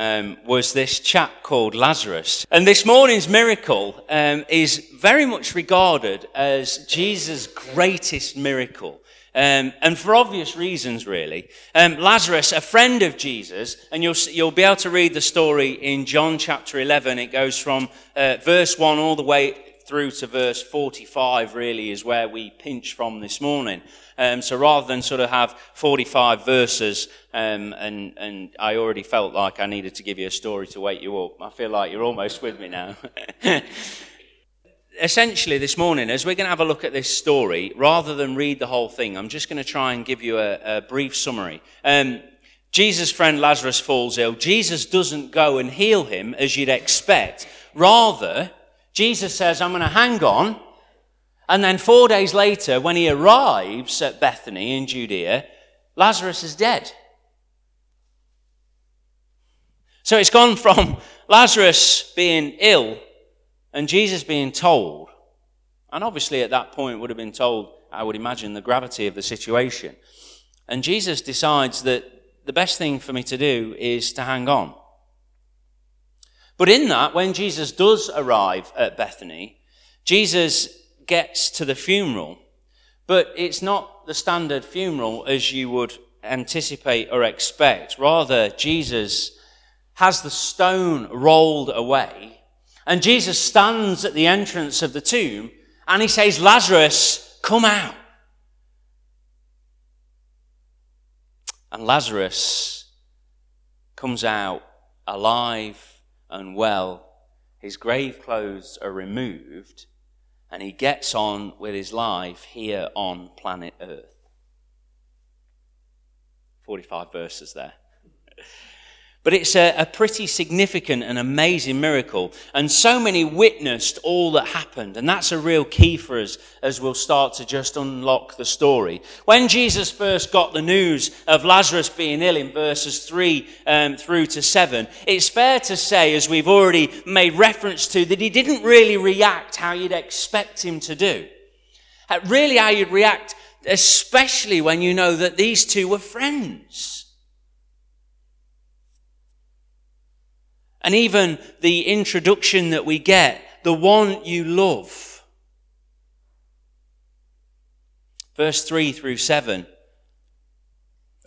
um, was this chap called Lazarus. And this morning's miracle um, is very much regarded as Jesus' greatest miracle. Um, and for obvious reasons, really. Um, Lazarus, a friend of Jesus, and you'll, you'll be able to read the story in John chapter 11. It goes from uh, verse 1 all the way through to verse 45, really, is where we pinch from this morning. Um, so rather than sort of have 45 verses, um, and, and I already felt like I needed to give you a story to wake you up, I feel like you're almost with me now. Essentially, this morning, as we're going to have a look at this story, rather than read the whole thing, I'm just going to try and give you a, a brief summary. Um, Jesus' friend Lazarus falls ill. Jesus doesn't go and heal him as you'd expect. Rather, Jesus says, I'm going to hang on and then four days later, when he arrives at Bethany in Judea, Lazarus is dead. So it's gone from Lazarus being ill and Jesus being told, and obviously at that point would have been told, I would imagine, the gravity of the situation. And Jesus decides that the best thing for me to do is to hang on. But in that, when Jesus does arrive at Bethany, Jesus gets to the funeral, but it's not the standard funeral as you would anticipate or expect. Rather, Jesus has the stone rolled away, and Jesus stands at the entrance of the tomb and he says, Lazarus, come out. And Lazarus comes out alive and well. His grave clothes are removed, and he gets on with his life here on planet Earth. 45 verses there. But it's a, a, pretty significant and amazing miracle. And so many witnessed all that happened. And that's a real key for us as we'll start to just unlock the story. When Jesus first got the news of Lazarus being ill in verses 3 um, through to 7, it's fair to say, as we've already made reference to, that he didn't really react how you'd expect him to do. Uh, really, how you'd react, especially when you know that these two were friends. And even the introduction that we get, the one you love. Verse 3 through 7.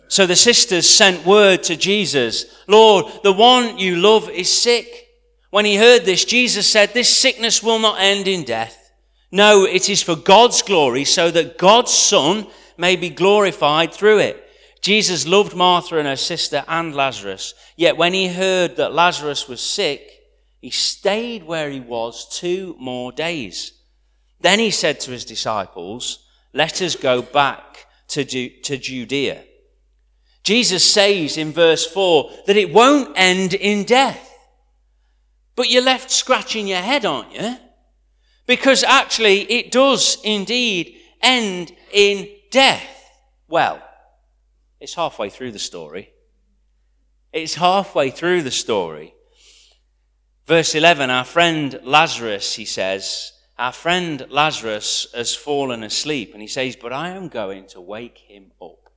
So the sisters sent word to Jesus, Lord, the one you love is sick. When he heard this, Jesus said, This sickness will not end in death. No, it is for God's glory, so that God's Son may be glorified through it. Jesus loved Martha and her sister and Lazarus. Yet when he heard that Lazarus was sick, he stayed where he was two more days. Then he said to his disciples, Let us go back to, Ju- to Judea. Jesus says in verse 4 that it won't end in death. But you're left scratching your head, aren't you? Because actually, it does indeed end in death. Well, it's halfway through the story. It's halfway through the story. Verse 11, our friend Lazarus, he says, our friend Lazarus has fallen asleep. And he says, but I am going to wake him up.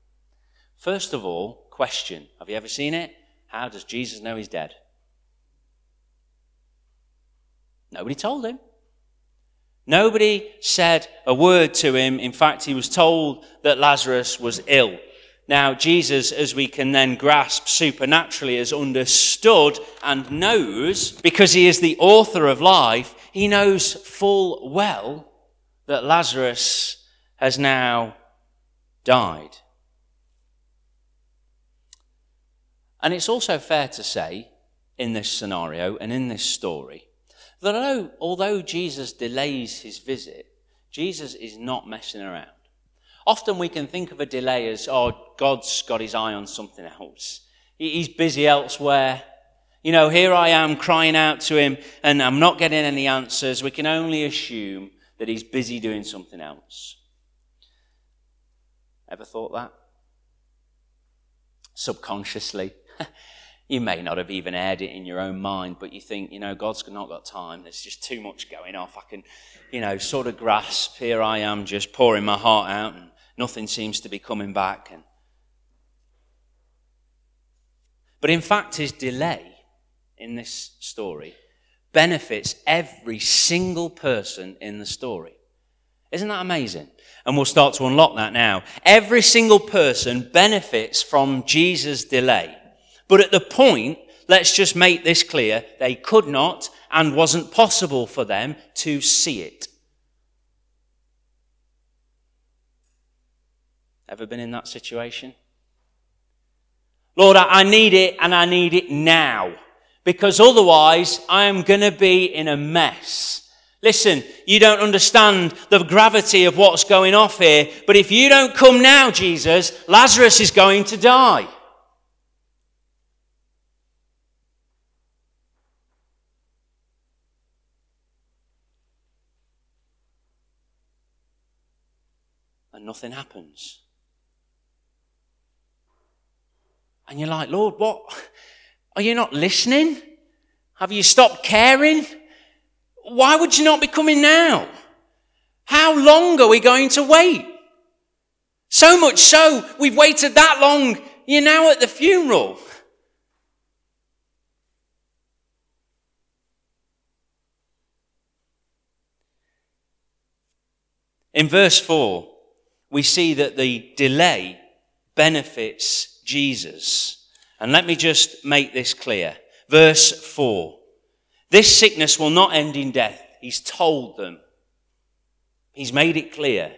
First of all, question. Have you ever seen it? How does Jesus know he's dead? Nobody told him. Nobody said a word to him. In fact, he was told that Lazarus was ill. Now, Jesus, as we can then grasp supernaturally, has understood and knows, because he is the author of life, he knows full well that Lazarus has now died. And it's also fair to say, in this scenario and in this story, that although, although Jesus delays his visit, Jesus is not messing around. Often we can think of a delay as, oh, God's got his eye on something else. He's busy elsewhere. You know, here I am crying out to him and I'm not getting any answers. We can only assume that he's busy doing something else. Ever thought that? Subconsciously. you may not have even aired it in your own mind, but you think, you know, God's not got time. There's just too much going off. I can, you know, sort of grasp. Here I am just pouring my heart out and nothing seems to be coming back. And... But in fact, his delay in this story benefits every single person in the story. Isn't that amazing? And we'll start to unlock that now. Every single person benefits from Jesus' delay. But at the point, let's just make this clear, they could not and wasn't possible for them to see it. Ever been in that situation? Lord, I need it and I need it now because otherwise I am going to be in a mess. Listen, you don't understand the gravity of what's going off here, but if you don't come now, Jesus, Lazarus is going to die. And nothing happens. And you're like, Lord, what? Are you not listening? Have you stopped caring? Why would you not be coming now? How long are we going to wait? So much so, we've waited that long, you're now at the funeral. In verse 4, we see that the delay benefits Jesus. And let me just make this clear. Verse 4. This sickness will not end in death. He's told them. He's made it clear.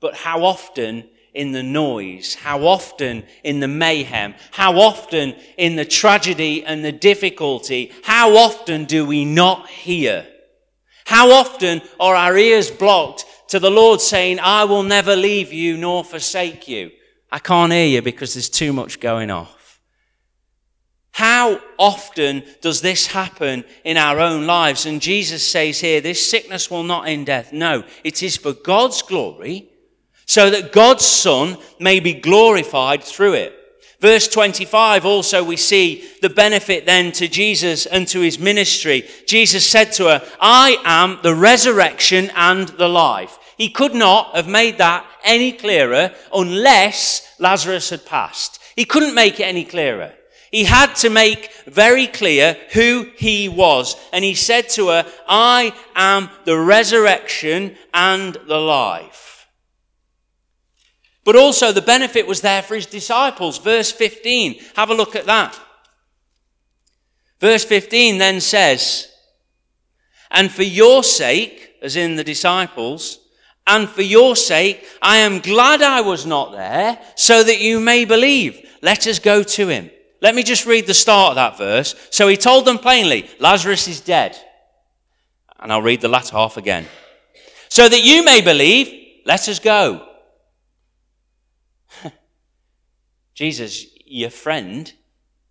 But how often in the noise, how often in the mayhem, how often in the tragedy and the difficulty, how often do we not hear? How often are our ears blocked to the Lord saying, I will never leave you nor forsake you? I can't hear you because there's too much going off. How often does this happen in our own lives? And Jesus says here, this sickness will not end death. No, it is for God's glory, so that God's Son may be glorified through it. Verse 25 also we see the benefit then to Jesus and to his ministry. Jesus said to her, I am the resurrection and the life. He could not have made that any clearer unless Lazarus had passed. He couldn't make it any clearer. He had to make very clear who he was. And he said to her, I am the resurrection and the life. But also the benefit was there for his disciples. Verse 15. Have a look at that. Verse 15 then says, And for your sake, as in the disciples, and for your sake, I am glad I was not there, so that you may believe. Let us go to him. Let me just read the start of that verse. So he told them plainly, Lazarus is dead. And I'll read the latter half again. So that you may believe, let us go. Jesus, your friend,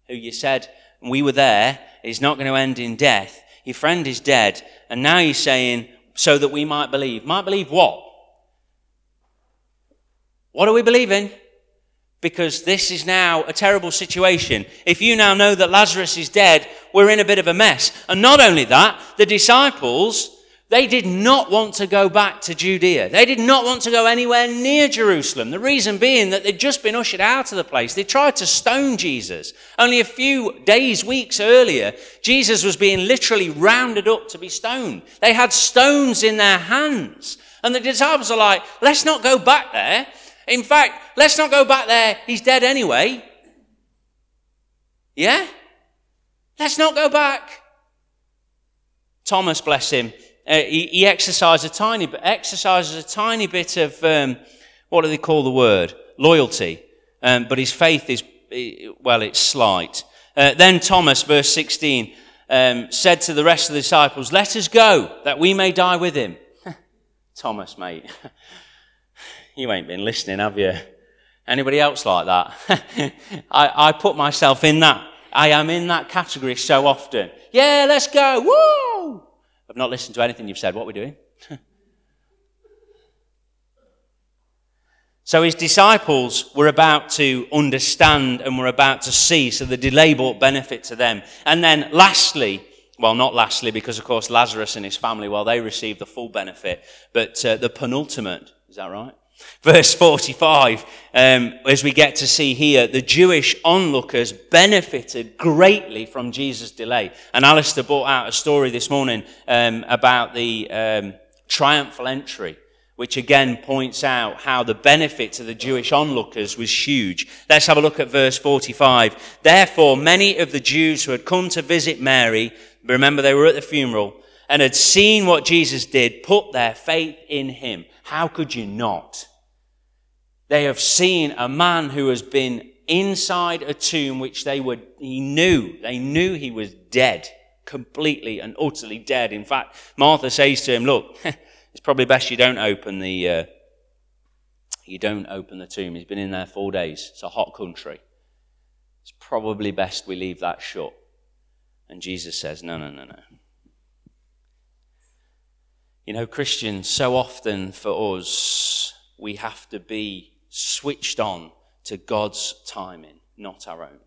who you said we were there, is not going to end in death. Your friend is dead. And now you're saying, so that we might believe. Might believe what? What are we believing? because this is now a terrible situation. If you now know that Lazarus is dead, we're in a bit of a mess. And not only that, the disciples, they did not want to go back to Judea. They did not want to go anywhere near Jerusalem. The reason being that they'd just been ushered out of the place. They tried to stone Jesus. Only a few days, weeks earlier, Jesus was being literally rounded up to be stoned. They had stones in their hands. And the disciples are like, let's not go back there. In fact, let's not go back there. He's dead anyway. Yeah? Let's not go back. Thomas, bless him, uh, he, he, exercised a tiny bit, exercises a tiny bit of, um, what do they call the word? Loyalty. Um, but his faith is, well, it's slight. Uh, then Thomas, verse 16, um, said to the rest of the disciples, Let us go, that we may die with him. Thomas, mate. You ain't been listening, have you? Anybody else like that? I, I put myself in that. I am in that category so often. Yeah, let's go. Woo! I've not listened to anything you've said. What are we doing? So his disciples were about to understand and were about to see, so the delay brought benefit to them. And then lastly, well, not lastly, because of course Lazarus and his family, well, they received the full benefit, but uh, the penultimate, is that right? Verse 45, um, as we get to see here, the Jewish onlookers benefited greatly from Jesus' delay. And Alistair brought out a story this morning um, about the um, triumphal entry which again points out how the benefit to the Jewish onlookers was huge. Let's have a look at verse 45. Therefore, many of the Jews who had come to visit Mary, remember they were at the funeral, and had seen what Jesus did, put their faith in him. How could you not? They have seen a man who has been inside a tomb which they were, he knew, they knew he was dead, completely and utterly dead. In fact, Martha says to him, look, it's probably best you don't open the uh, you don't open the tomb. He's been in there four days. It's a hot country. It's probably best we leave that shut. And Jesus says, No, no, no, no. You know, Christians, so often for us, we have to be switched on to God's timing, not our own.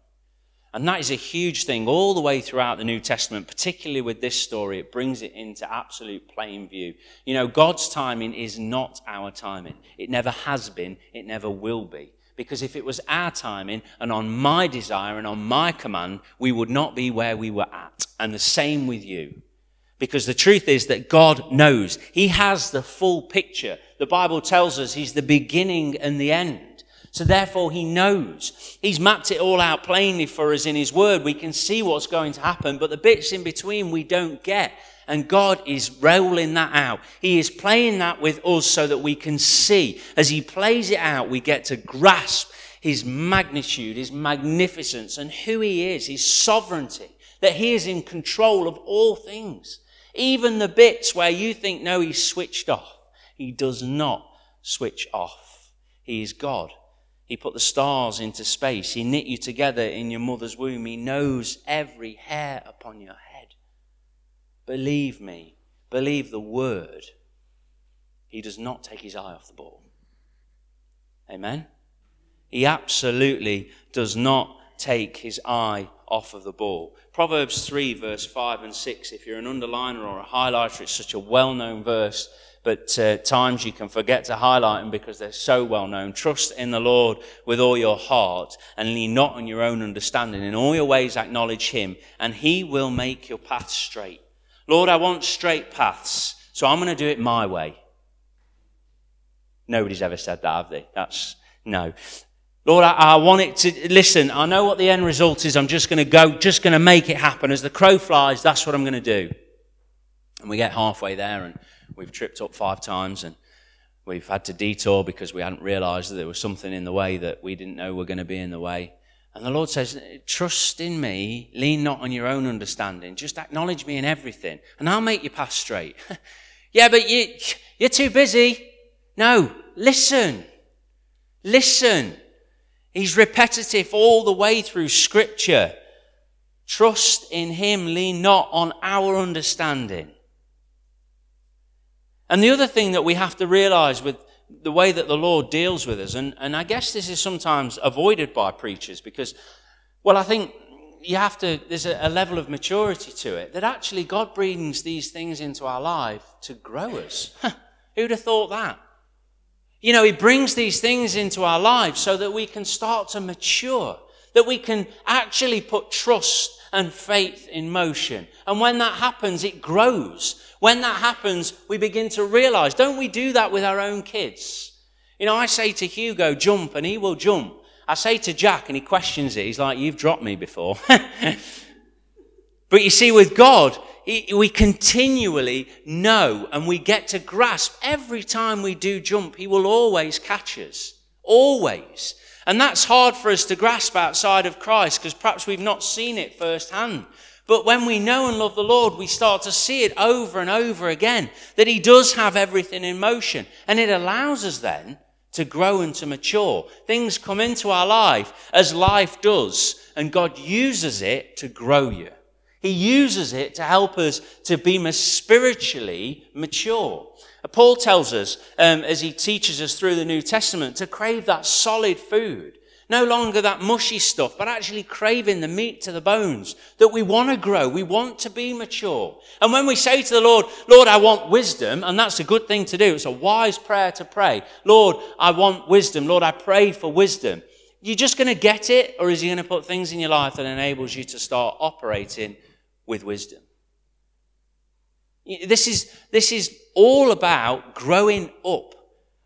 And that is a huge thing all the way throughout the New Testament, particularly with this story. It brings it into absolute plain view. You know, God's timing is not our timing. It never has been. It never will be. Because if it was our timing and on my desire and on my command, we would not be where we were at. And the same with you. Because the truth is that God knows. He has the full picture. The Bible tells us He's the beginning and the end. So therefore he knows. He's mapped it all out plainly for us in his word. We can see what's going to happen, but the bits in between we don't get. And God is rolling that out. He is playing that with us so that we can see. As he plays it out, we get to grasp his magnitude, his magnificence, and who he is, his sovereignty, that he is in control of all things. Even the bits where you think, no, he's switched off. He does not switch off. He is God. He put the stars into space. He knit you together in your mother's womb. He knows every hair upon your head. Believe me, believe the word. He does not take his eye off the ball. Amen? He absolutely does not take his eye off of the ball. Proverbs 3, verse 5 and 6. If you're an underliner or a highlighter, it's such a well known verse but uh, times you can forget to highlight them because they're so well known. Trust in the Lord with all your heart and lean not on your own understanding. In all your ways acknowledge Him and He will make your path straight. Lord, I want straight paths, so I'm going to do it my way. Nobody's ever said that, have they? That's no. Lord, I, I, want it to, listen, I know what the end result is. I'm just going to go, just going to make it happen. As the crow flies, that's what I'm going to do. And we get halfway there and We've tripped up five times and we've had to detour because we hadn't realized that there was something in the way that we didn't know were going to be in the way. And the Lord says, trust in me, lean not on your own understanding, just acknowledge me in everything, and I'll make your path straight. yeah, but you, you're too busy. No, listen. Listen. He's repetitive all the way through scripture. Trust in him, lean not on our understanding. And the other thing that we have to realize with the way that the Lord deals with us, and, and I guess this is sometimes avoided by preachers because, well, I think you have to, there's a, a level of maturity to it that actually God brings these things into our life to grow us. Who'd have thought that? You know, He brings these things into our lives so that we can start to mature, that we can actually put trust and faith in motion. And when that happens, it grows. When that happens, we begin to realize, don't we do that with our own kids? You know, I say to Hugo, jump, and he will jump. I say to Jack, and he questions it. He's like, you've dropped me before. but you see, with God, we continually know and we get to grasp every time we do jump, he will always catch us. Always. And that's hard for us to grasp outside of Christ because perhaps we've not seen it firsthand. But when we know and love the Lord, we start to see it over and over again that He does have everything in motion. And it allows us then to grow and to mature. Things come into our life as life does, and God uses it to grow you. He uses it to help us to be spiritually mature. Paul tells us, um, as he teaches us through the New Testament, to crave that solid food. No longer that mushy stuff, but actually craving the meat to the bones. That we want to grow. We want to be mature. And when we say to the Lord, Lord, I want wisdom, and that's a good thing to do. It's a wise prayer to pray. Lord, I want wisdom. Lord, I pray for wisdom. You're just going to get it, or is he going to put things in your life that enables you to start operating with wisdom. This is, this is all about growing up.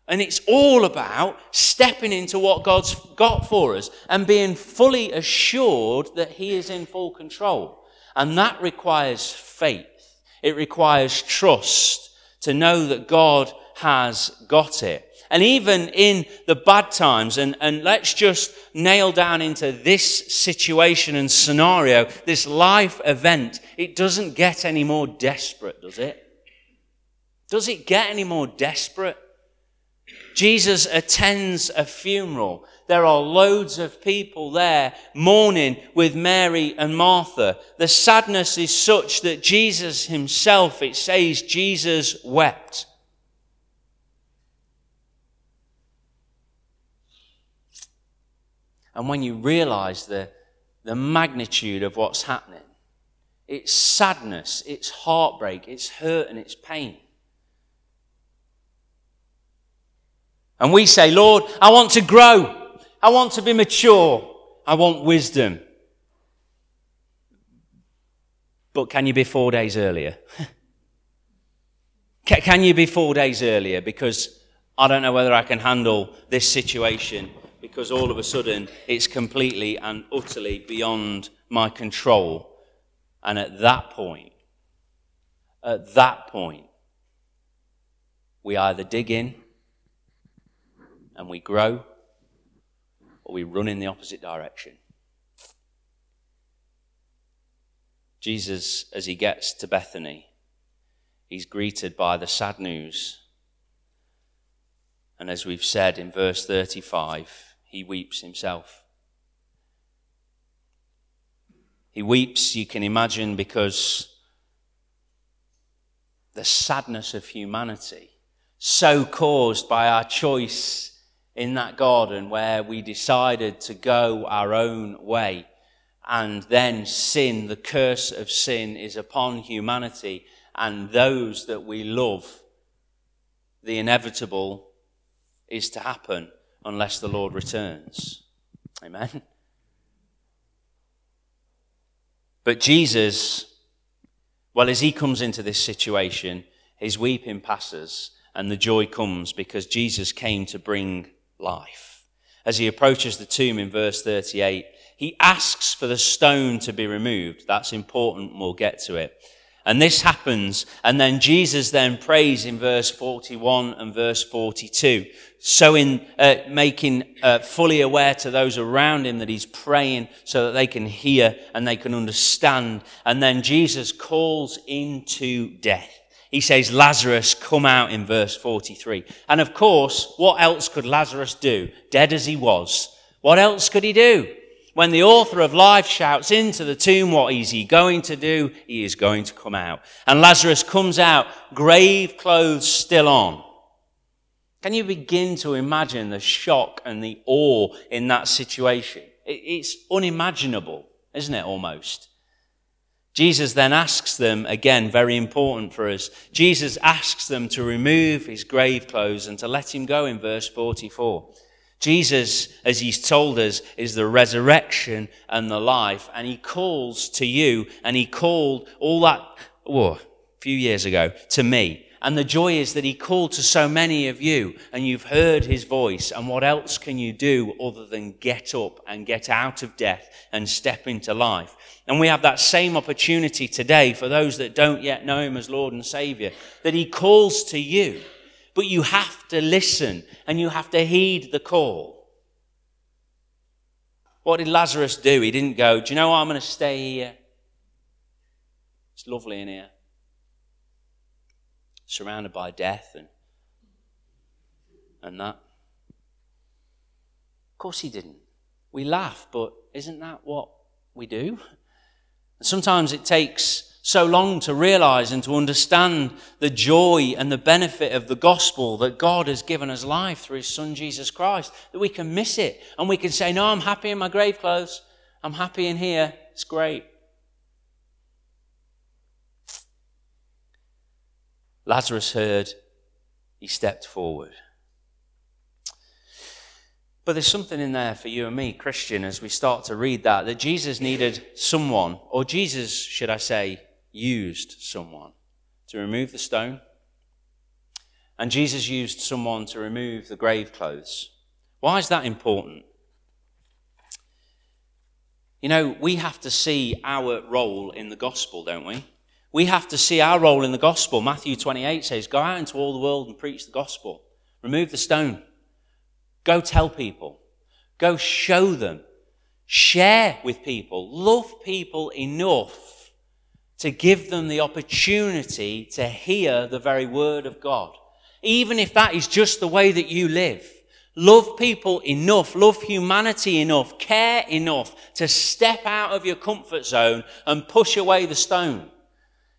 And it's all about stepping into what God's got for us and being fully assured that He is in full control. And that requires faith. It requires trust to know that God has got it. And even in the bad times, and, and let's just nail down into this situation and scenario, this life event, it doesn't get any more desperate, does it? Does it get any more desperate? Jesus attends a funeral. There are loads of people there mourning with Mary and Martha. The sadness is such that Jesus himself, it says, Jesus wept. And when you realize the, the magnitude of what's happening, it's sadness, it's heartbreak, it's hurt, and it's pain. And we say, Lord, I want to grow. I want to be mature. I want wisdom. But can you be four days earlier? can you be four days earlier? Because I don't know whether I can handle this situation because all of a sudden it's completely and utterly beyond my control. And at that point, at that point, we either dig in and we grow, or we run in the opposite direction. Jesus, as he gets to Bethany, he's greeted by the sad news. And as we've said in verse 35, he weeps himself. He weeps, you can imagine, because the sadness of humanity, so caused by our choice in that garden where we decided to go our own way, and then sin, the curse of sin, is upon humanity and those that we love. The inevitable is to happen unless the Lord returns. Amen. But Jesus, well, as he comes into this situation, his weeping passes and the joy comes because Jesus came to bring life. As he approaches the tomb in verse 38, he asks for the stone to be removed. That's important. We'll get to it. And this happens, and then Jesus then prays in verse 41 and verse 42. So in uh, making uh, fully aware to those around him that he's praying so that they can hear and they can understand. And then Jesus calls into death. He says, Lazarus, come out in verse 43. And of course, what else could Lazarus do? Dead as he was. What else could he do? When the author of life shouts into the tomb, what is he going to do? He is going to come out. And Lazarus comes out, grave clothes still on. Can you begin to imagine the shock and the awe in that situation? It's unimaginable, isn't it, almost? Jesus then asks them, again, very important for us, Jesus asks them to remove his grave clothes and to let him go in verse 44. Jesus, as he's told us, is the resurrection and the life. And he calls to you, and he called all that, oh, a few years ago, to me. And the joy is that he called to so many of you, and you've heard his voice. And what else can you do other than get up and get out of death and step into life? And we have that same opportunity today for those that don't yet know him as Lord and Savior, that he calls to you but you have to listen and you have to heed the call. What did Lazarus do? He didn't go, Do you know what? I'm going to stay here. It's lovely in here. Surrounded by death and, and that. Of course he didn't. We laugh, but isn't that what we do? Sometimes it takes so long to realize and to understand the joy and the benefit of the gospel that God has given us life through his son Jesus Christ that we can miss it and we can say, no, I'm happy in my grave clothes. I'm happy in here. It's great. Lazarus heard. He stepped forward. But there's something in there for you and me, Christian, as we start to read that, that Jesus needed someone, or Jesus, should I say, used someone to remove the stone. And Jesus used someone to remove the grave clothes. Why is that important? You know, we have to see our role in the gospel, don't we? We have to see our role in the gospel. Matthew 28 says, Go out into all the world and preach the gospel. Remove the stone. Go tell people. Go show them. Share with people. Love people enough to give them the opportunity to hear the very word of God. Even if that is just the way that you live. Love people enough, love humanity enough, care enough to step out of your comfort zone and push away the stone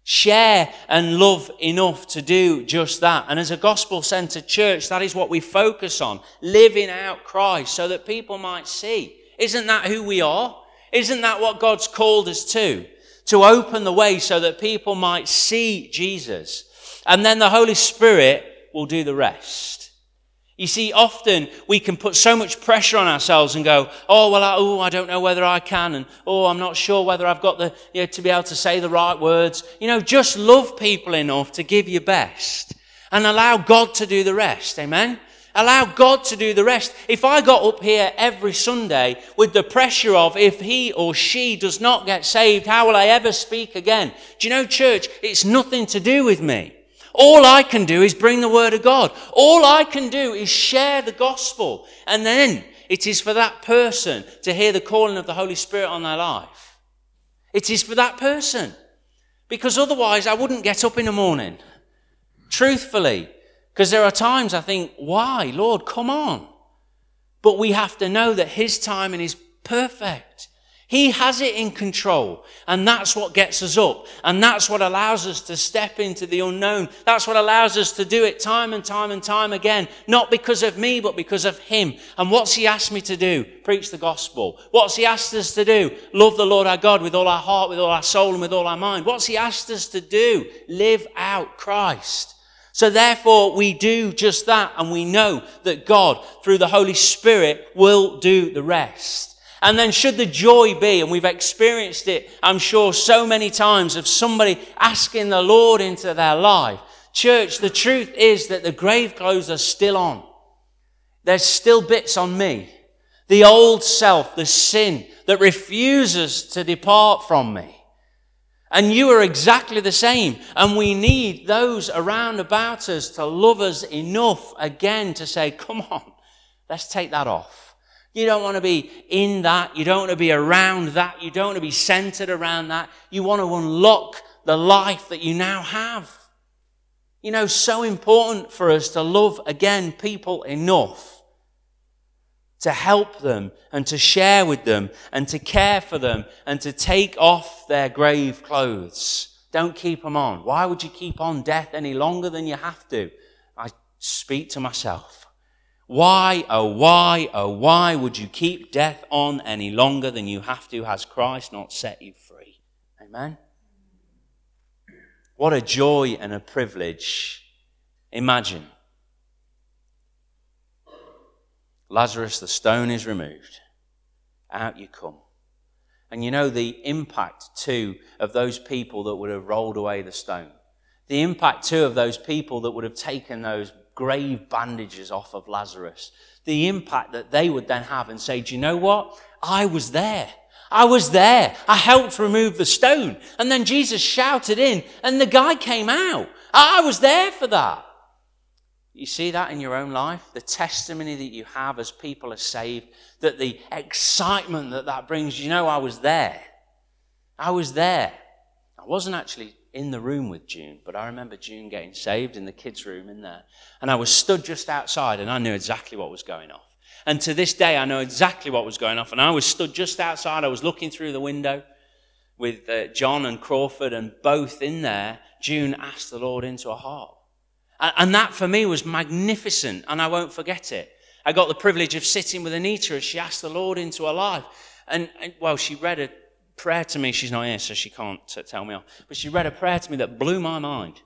share and love enough to do just that. And as a gospel centered church, that is what we focus on living out Christ so that people might see. Isn't that who we are? Isn't that what God's called us to? To open the way so that people might see Jesus. And then the Holy Spirit will do the rest. You see, often we can put so much pressure on ourselves and go, oh, well, I, oh, I don't know whether I can, and oh, I'm not sure whether I've got the, you know, to be able to say the right words. You know, just love people enough to give your best and allow God to do the rest. Amen? Allow God to do the rest. If I got up here every Sunday with the pressure of if he or she does not get saved, how will I ever speak again? Do you know, church, it's nothing to do with me. All I can do is bring the word of God. All I can do is share the gospel. And then it is for that person to hear the calling of the Holy Spirit on their life. It is for that person. Because otherwise I wouldn't get up in the morning. Truthfully. Because there are times I think, why? Lord, come on. But we have to know that His timing is perfect. He has it in control. And that's what gets us up. And that's what allows us to step into the unknown. That's what allows us to do it time and time and time again. Not because of me, but because of Him. And what's He asked me to do? Preach the gospel. What's He asked us to do? Love the Lord our God with all our heart, with all our soul, and with all our mind. What's He asked us to do? Live out Christ. So therefore we do just that and we know that God, through the Holy Spirit, will do the rest. And then should the joy be, and we've experienced it, I'm sure, so many times of somebody asking the Lord into their life. Church, the truth is that the grave clothes are still on. There's still bits on me. The old self, the sin that refuses to depart from me. And you are exactly the same. And we need those around about us to love us enough again to say, come on, let's take that off. You don't want to be in that. You don't want to be around that. You don't want to be centered around that. You want to unlock the life that you now have. You know, so important for us to love again people enough to help them and to share with them and to care for them and to take off their grave clothes. Don't keep them on. Why would you keep on death any longer than you have to? I speak to myself. Why, oh, why, oh, why would you keep death on any longer than you have to? Has Christ not set you free? Amen? What a joy and a privilege. Imagine. Lazarus, the stone is removed. Out you come. And you know the impact, too, of those people that would have rolled away the stone. The impact, too, of those people that would have taken those grave bandages off of Lazarus. The impact that they would then have and say, do you know what? I was there. I was there. I helped remove the stone. And then Jesus shouted in and the guy came out. I was there for that. You see that in your own life? The testimony that you have as people are saved, that the excitement that that brings. You know, I was there. I was there. I wasn't actually in the room with June, but I remember June getting saved in the kids' room in there. And I was stood just outside and I knew exactly what was going off. And to this day, I know exactly what was going off. And I was stood just outside. I was looking through the window with uh, John and Crawford, and both in there, June asked the Lord into her heart. And, that for me was magnificent, and I won't forget it. I got the privilege of sitting with Anita as she asked the Lord into her life. And, and well, she read a prayer to me. She's not here, so she can't tell me off. But she read a prayer to me that blew my mind.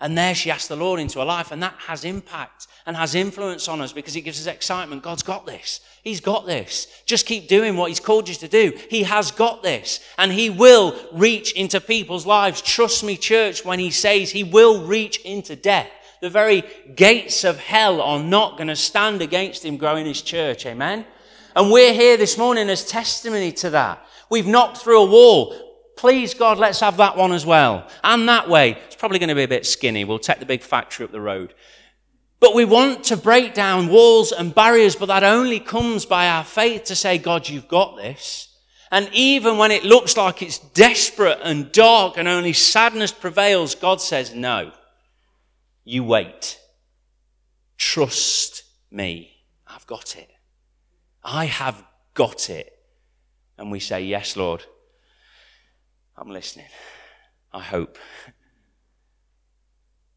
And there she asked the Lord into her life, and that has impact and has influence on us because it gives us excitement. God's got this. He's got this. Just keep doing what He's called you to do. He has got this, and He will reach into people's lives. Trust me, church, when He says He will reach into death. The very gates of hell are not going to stand against Him growing His church. Amen? And we're here this morning as testimony to that. We've knocked through a wall. Please, God, let's have that one as well. And that way. It's probably going to be a bit skinny. We'll take the big factory up the road. But we want to break down walls and barriers, but that only comes by our faith to say, God, you've got this. And even when it looks like it's desperate and dark and only sadness prevails, God says, no. You wait. Trust me. I've got it. I have got it. And we say, Yes, Lord. I'm listening. I hope.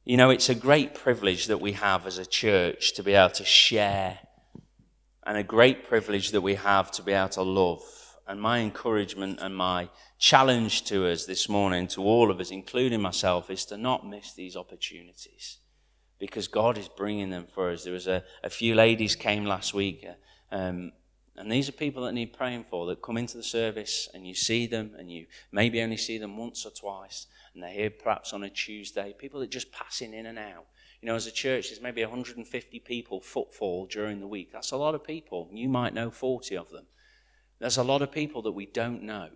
You know, it's a great privilege that we have as a church to be able to share, and a great privilege that we have to be able to love. And my encouragement and my challenge to us this morning, to all of us, including myself, is to not miss these opportunities because God is bringing them for us. There was a, a few ladies came last week. Um, and these are people that need praying for that come into the service and you see them and you maybe only see them once or twice and they're here perhaps on a Tuesday. People that just passing in and out. You know, as a church, there's maybe 150 people footfall during the week. That's a lot of people. You might know 40 of them. There's a lot of people that we don't know.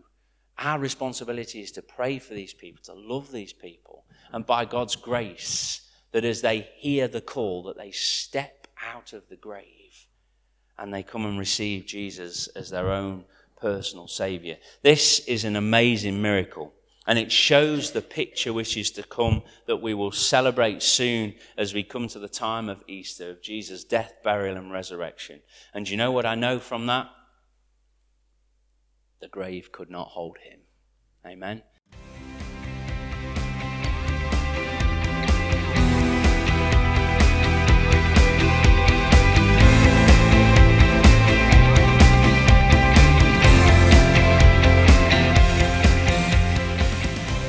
Our responsibility is to pray for these people, to love these people, and by God's grace, that as they hear the call, that they step out of the grave and they come and receive Jesus as their own personal Savior. This is an amazing miracle. And it shows the picture which is to come that we will celebrate soon as we come to the time of Easter, of Jesus' death, burial, and resurrection. And you know what I know from that? The grave could not hold him. Amen.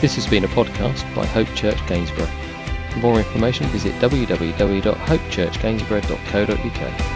This has been a podcast by Hope Church Gainsborough. For more information, visit www.hopechurchgainsborough.co.uk.